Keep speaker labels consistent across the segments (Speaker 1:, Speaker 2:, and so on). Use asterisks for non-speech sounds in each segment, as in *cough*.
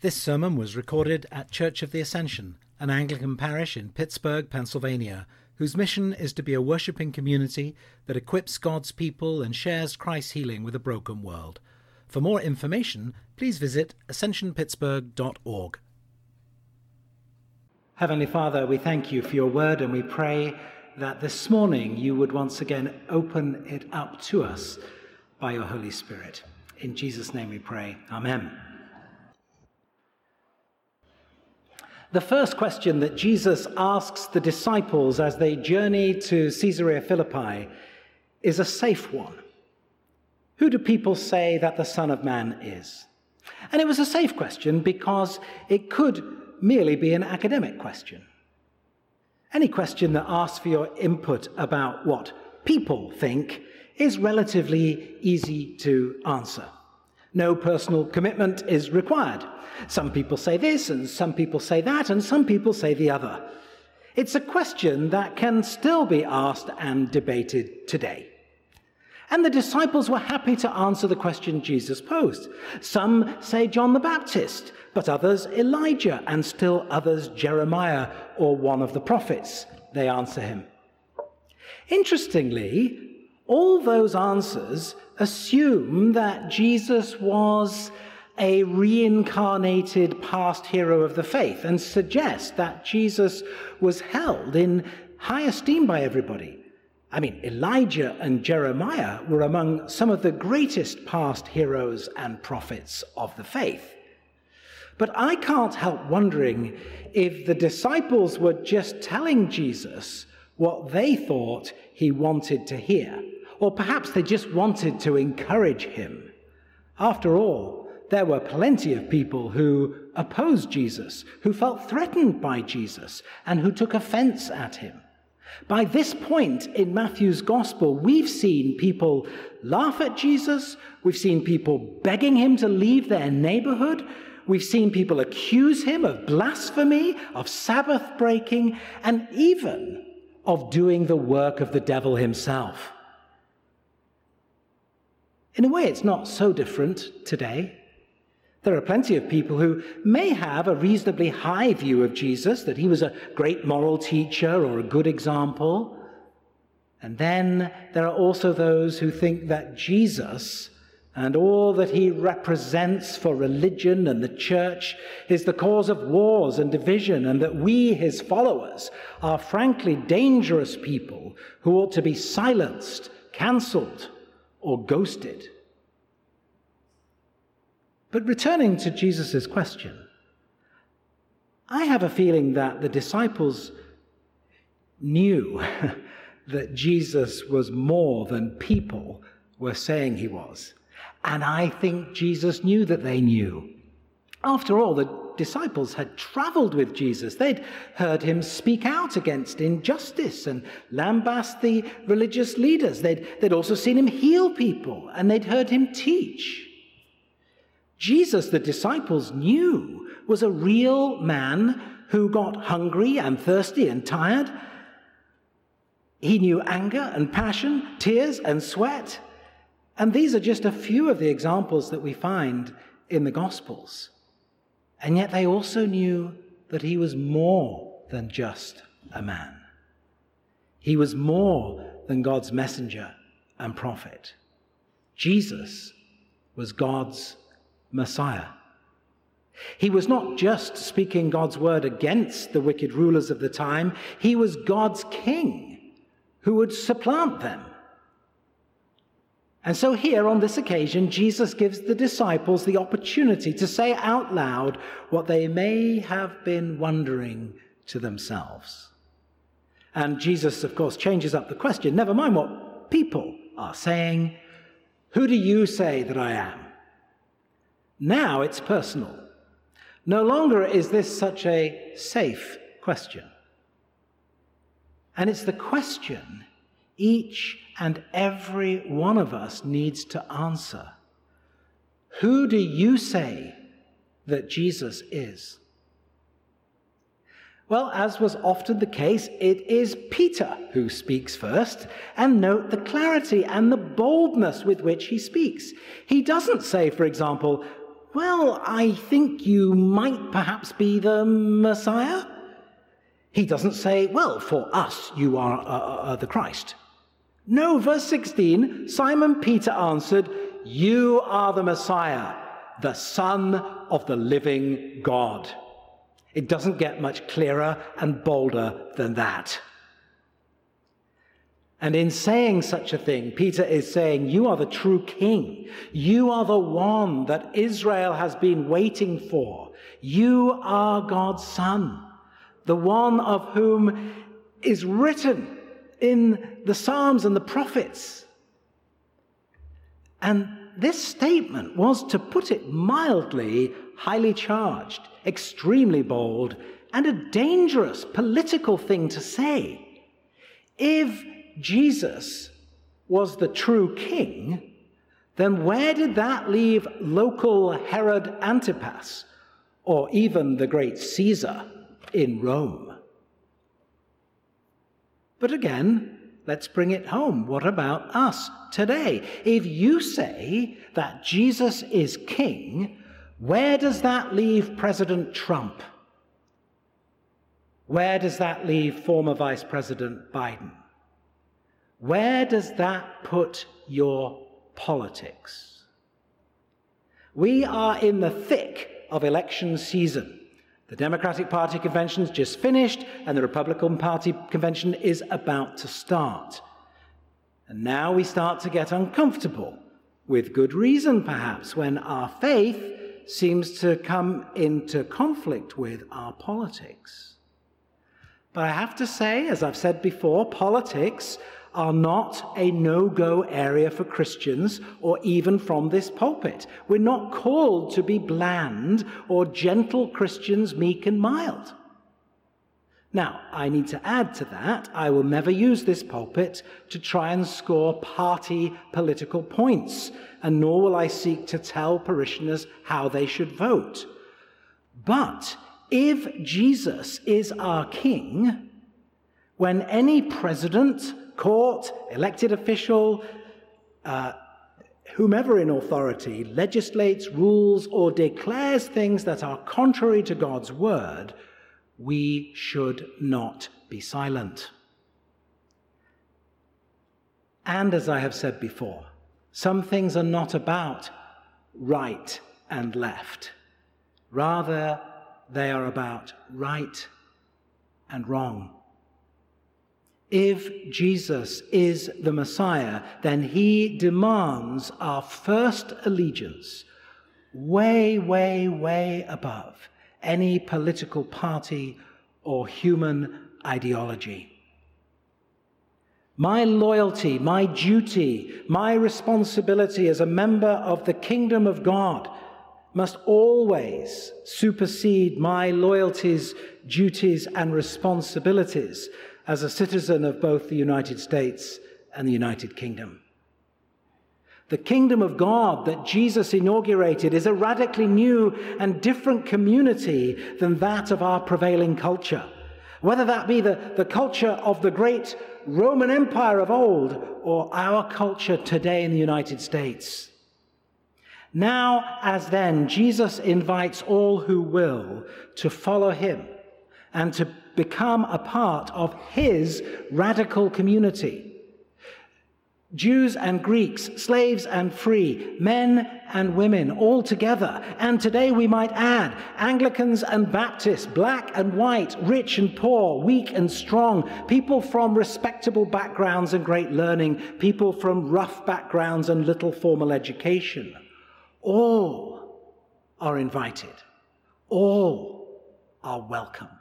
Speaker 1: This sermon was recorded at Church of the Ascension, an Anglican parish in Pittsburgh, Pennsylvania, whose mission is to be a worshipping community that equips God's people and shares Christ's healing with a broken world. For more information, please visit ascensionpittsburgh.org. Heavenly Father, we thank you for your word and we pray that this morning you would once again open it up to us by your Holy Spirit. In Jesus' name we pray. Amen. The first question that Jesus asks the disciples as they journey to Caesarea Philippi is a safe one. Who do people say that the Son of Man is? And it was a safe question because it could merely be an academic question. Any question that asks for your input about what people think is relatively easy to answer. No personal commitment is required. Some people say this, and some people say that, and some people say the other. It's a question that can still be asked and debated today. And the disciples were happy to answer the question Jesus posed. Some say John the Baptist, but others Elijah, and still others Jeremiah or one of the prophets. They answer him. Interestingly, all those answers assume that Jesus was a reincarnated past hero of the faith and suggest that Jesus was held in high esteem by everybody. I mean, Elijah and Jeremiah were among some of the greatest past heroes and prophets of the faith. But I can't help wondering if the disciples were just telling Jesus what they thought he wanted to hear, or perhaps they just wanted to encourage him. After all, there were plenty of people who opposed Jesus, who felt threatened by Jesus, and who took offense at him. By this point in Matthew's gospel, we've seen people laugh at Jesus, we've seen people begging him to leave their neighborhood, we've seen people accuse him of blasphemy, of Sabbath breaking, and even of doing the work of the devil himself. In a way, it's not so different today. There are plenty of people who may have a reasonably high view of Jesus, that he was a great moral teacher or a good example. And then there are also those who think that Jesus and all that he represents for religion and the church is the cause of wars and division, and that we, his followers, are frankly dangerous people who ought to be silenced, cancelled, or ghosted. But returning to Jesus' question, I have a feeling that the disciples knew *laughs* that Jesus was more than people were saying he was. And I think Jesus knew that they knew. After all, the disciples had traveled with Jesus. They'd heard him speak out against injustice and lambast the religious leaders. They'd, they'd also seen him heal people and they'd heard him teach. Jesus, the disciples knew, was a real man who got hungry and thirsty and tired. He knew anger and passion, tears and sweat. And these are just a few of the examples that we find in the Gospels. And yet they also knew that he was more than just a man. He was more than God's messenger and prophet. Jesus was God's Messiah. He was not just speaking God's word against the wicked rulers of the time, he was God's king who would supplant them. And so, here on this occasion, Jesus gives the disciples the opportunity to say out loud what they may have been wondering to themselves. And Jesus, of course, changes up the question. Never mind what people are saying. Who do you say that I am? Now it's personal. No longer is this such a safe question. And it's the question each and every one of us needs to answer. Who do you say that Jesus is? Well, as was often the case, it is Peter who speaks first, and note the clarity and the boldness with which he speaks. He doesn't say, for example, Well, I think you might perhaps be the Messiah. He doesn't say, Well, for us, you are uh, uh, uh the Christ. No, verse 16 Simon Peter answered, You are the Messiah, the Son of the living God. It doesn't get much clearer and bolder than that. And in saying such a thing, Peter is saying, You are the true king. You are the one that Israel has been waiting for. You are God's son, the one of whom is written in the Psalms and the prophets. And this statement was, to put it mildly, highly charged, extremely bold, and a dangerous political thing to say. If Jesus was the true king, then where did that leave local Herod Antipas or even the great Caesar in Rome? But again, let's bring it home. What about us today? If you say that Jesus is king, where does that leave President Trump? Where does that leave former Vice President Biden? Where does that put your politics? We are in the thick of election season. The Democratic Party convention's just finished, and the Republican Party convention is about to start. And now we start to get uncomfortable, with good reason perhaps, when our faith seems to come into conflict with our politics. But I have to say, as I've said before, politics are not a no go area for Christians or even from this pulpit. We're not called to be bland or gentle Christians, meek and mild. Now, I need to add to that, I will never use this pulpit to try and score party political points, and nor will I seek to tell parishioners how they should vote. But if Jesus is our king, when any president, court, elected official, uh, whomever in authority legislates, rules, or declares things that are contrary to God's word, we should not be silent. And as I have said before, some things are not about right and left. Rather, they are about right and wrong. If Jesus is the Messiah, then he demands our first allegiance way, way, way above any political party or human ideology. My loyalty, my duty, my responsibility as a member of the kingdom of God must always supersede my loyalties, duties, and responsibilities as a citizen of both the United States and the United Kingdom. The kingdom of God that Jesus inaugurated is a radically new and different community than that of our prevailing culture. Whether that be the, the culture of the great Roman Empire of old or our culture today in the United States. Now, as then, Jesus invites all who will to follow him and to become a part of his radical community. Jews and Greeks, slaves and free, men and women, all together. And today we might add Anglicans and Baptists, black and white, rich and poor, weak and strong, people from respectable backgrounds and great learning, people from rough backgrounds and little formal education. All are invited, all are welcome.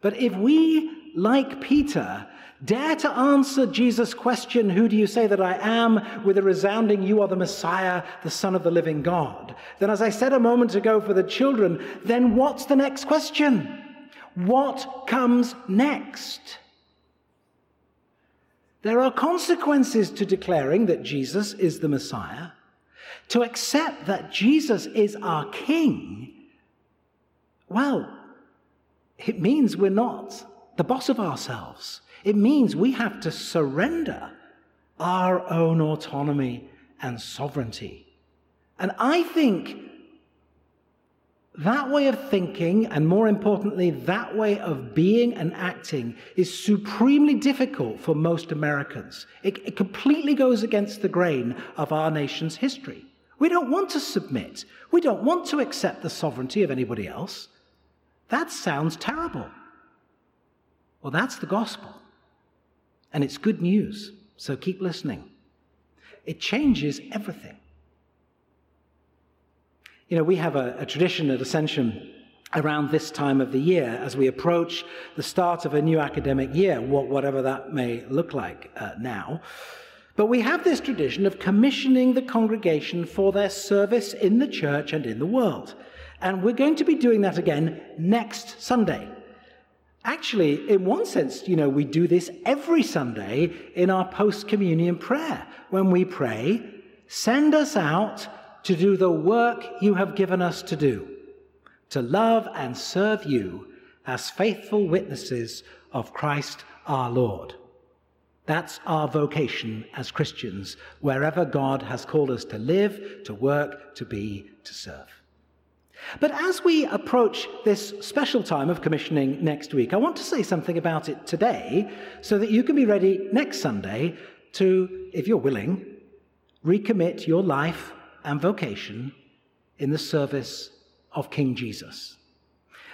Speaker 1: But if we, like Peter, dare to answer Jesus' question, Who do you say that I am? with a resounding, You are the Messiah, the Son of the living God, then, as I said a moment ago for the children, then what's the next question? What comes next? There are consequences to declaring that Jesus is the Messiah. To accept that Jesus is our King, well, it means we're not the boss of ourselves. It means we have to surrender our own autonomy and sovereignty And I think that way of thinking, and more importantly, that way of being and acting, is supremely difficult for most Americans. It, it, completely goes against the grain of our nation's history. We don't want to submit, we don't want to accept the sovereignty of anybody else. That sounds terrible. Well, that's the gospel. And it's good news, so keep listening. It changes everything. You know, we have a, a tradition at Ascension around this time of the year as we approach the start of a new academic year, whatever that may look like uh, now. But we have this tradition of commissioning the congregation for their service in the church and in the world. And we're going to be doing that again next Sunday. Actually, in one sense, you know, we do this every Sunday in our post communion prayer when we pray, send us out to do the work you have given us to do, to love and serve you as faithful witnesses of Christ our Lord. That's our vocation as Christians, wherever God has called us to live, to work, to be, to serve. But as we approach this special time of commissioning next week, I want to say something about it today so that you can be ready next Sunday to, if you're willing, recommit your life and vocation in the service of King Jesus.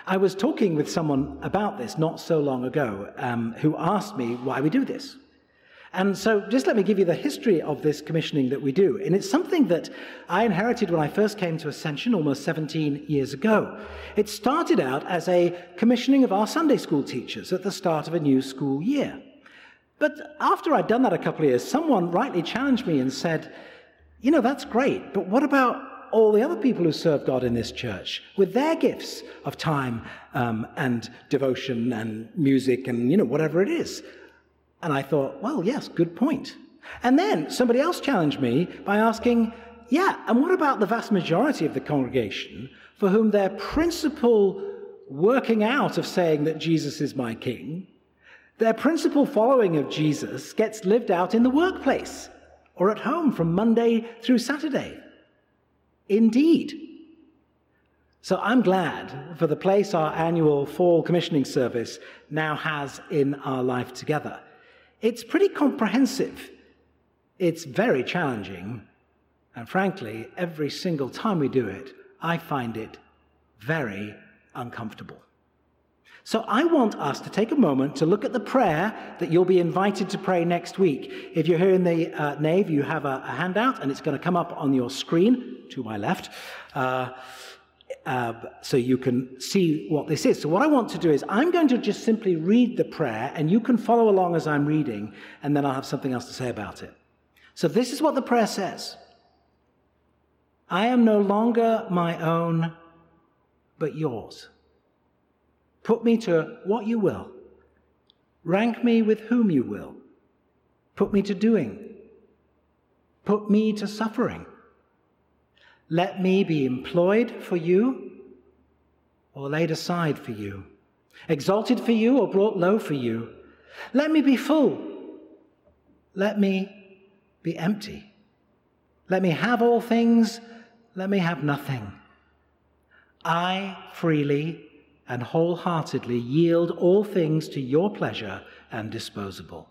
Speaker 1: I was talking with someone about this not so long ago um, who asked me why we do this. And so, just let me give you the history of this commissioning that we do. And it's something that I inherited when I first came to Ascension almost 17 years ago. It started out as a commissioning of our Sunday school teachers at the start of a new school year. But after I'd done that a couple of years, someone rightly challenged me and said, you know, that's great, but what about all the other people who serve God in this church with their gifts of time um, and devotion and music and, you know, whatever it is? And I thought, well, yes, good point. And then somebody else challenged me by asking, yeah, and what about the vast majority of the congregation for whom their principal working out of saying that Jesus is my king, their principal following of Jesus gets lived out in the workplace? or at home from Monday through Saturday. Indeed. So I'm glad for the place our annual fall commissioning service now has in our life together. It's pretty comprehensive, it's very challenging, and frankly, every single time we do it, I find it very uncomfortable. So I want us to take a moment to look at the prayer that you'll be invited to pray next week. If you're here in the uh, nave, you have a, a, handout, and it's going to come up on your screen to my left. Uh, uh, so you can see what this is. So, what I want to do is, I'm going to just simply read the prayer, and you can follow along as I'm reading, and then I'll have something else to say about it. So, this is what the prayer says I am no longer my own, but yours. Put me to what you will. Rank me with whom you will. Put me to doing. Put me to suffering. Let me be employed for you or laid aside for you, exalted for you or brought low for you. Let me be full. Let me be empty. Let me have all things. Let me have nothing. I freely and wholeheartedly yield all things to your pleasure and disposable.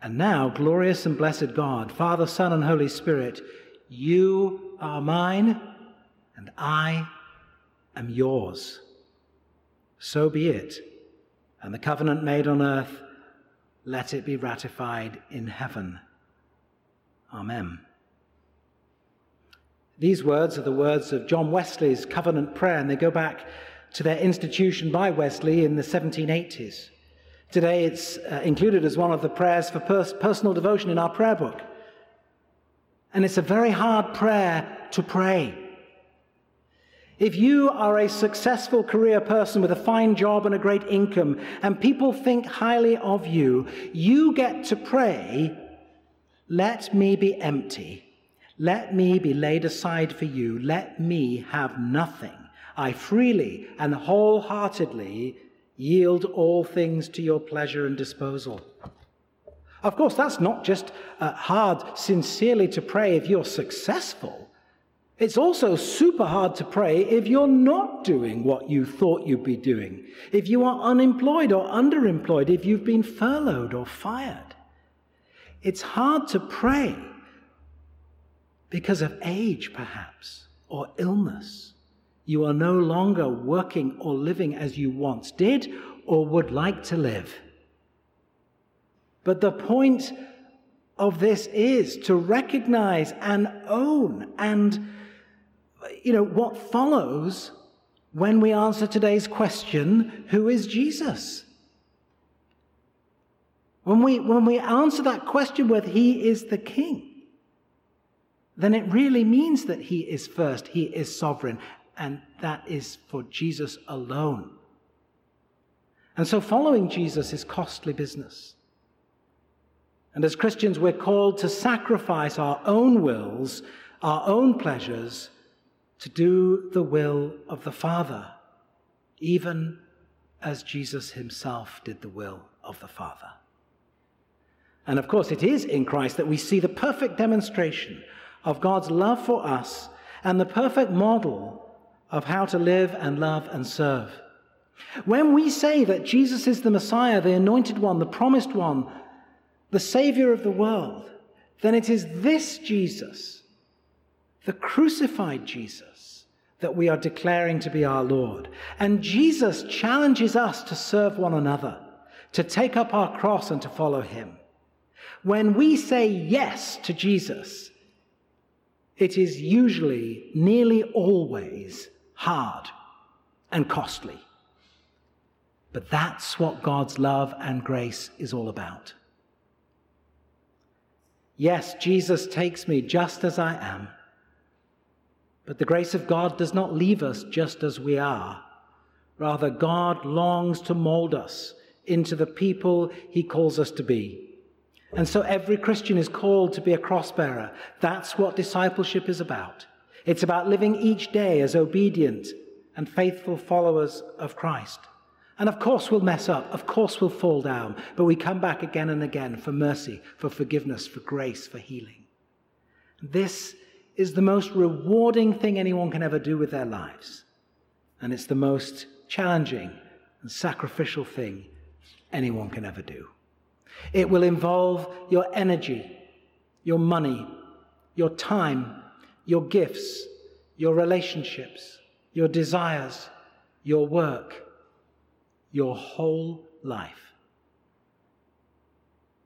Speaker 1: And now, glorious and blessed God, Father, Son, and Holy Spirit, you are mine, and I am yours. So be it. And the covenant made on earth, let it be ratified in heaven. Amen. These words are the words of John Wesley's covenant prayer, and they go back to their institution by Wesley in the 1780s. Today, it's uh, included as one of the prayers for pers- personal devotion in our prayer book. And it's a very hard prayer to pray. If you are a successful career person with a fine job and a great income, and people think highly of you, you get to pray, Let me be empty let me be laid aside for you. Let me have nothing. I freely and wholeheartedly yield all things to your pleasure and disposal. Of course, that's not just uh, hard sincerely to pray if you're successful. It's also super hard to pray if you're not doing what you thought you'd be doing, if you are unemployed or underemployed, if you've been furloughed or fired. It's hard to pray because of age, perhaps, or illness. You are no longer working or living as you once did or would like to live. But the point of this is to recognize and own and you know what follows when we answer today's question who is Jesus? When we when we answer that question whether he is the king then it really means that he is first he is sovereign and that is for Jesus alone. And so following Jesus is costly business and as Christians, we're called to sacrifice our own wills, our own pleasures, to do the will of the Father, even as Jesus himself did the will of the Father. And of course, it is in Christ that we see the perfect demonstration of God's love for us and the perfect model of how to live and love and serve. When we say that Jesus is the Messiah, the anointed one, the promised one, the Savior of the world, then it is this Jesus, the crucified Jesus, that we are declaring to be our Lord. And Jesus challenges us to serve one another, to take up our cross and to follow him. When we say yes to Jesus, it is usually, nearly always, hard and costly. But that's what God's love and grace is all about. Yes, Jesus takes me just as I am. But the grace of God does not leave us just as we are. Rather, God longs to mold us into the people he calls us to be. And so every Christian is called to be a cross bearer. That's what discipleship is about. It's about living each day as obedient and faithful followers of Christ. And of course, we'll mess up. Of course, we'll fall down. But we come back again and again for mercy, for forgiveness, for grace, for healing. This is the most rewarding thing anyone can ever do with their lives. And it's the most challenging and sacrificial thing anyone can ever do. It will involve your energy, your money, your time, your gifts, your relationships, your desires, your work your whole life.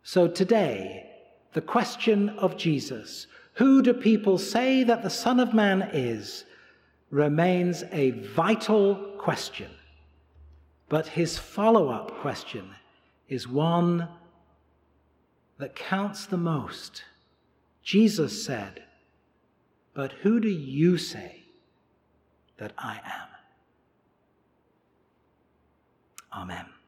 Speaker 1: So today, the question of Jesus, who do people say that the Son of Man is, remains a vital question. But his follow up question is one that counts the most. Jesus said, But who do you say that I am? Amen.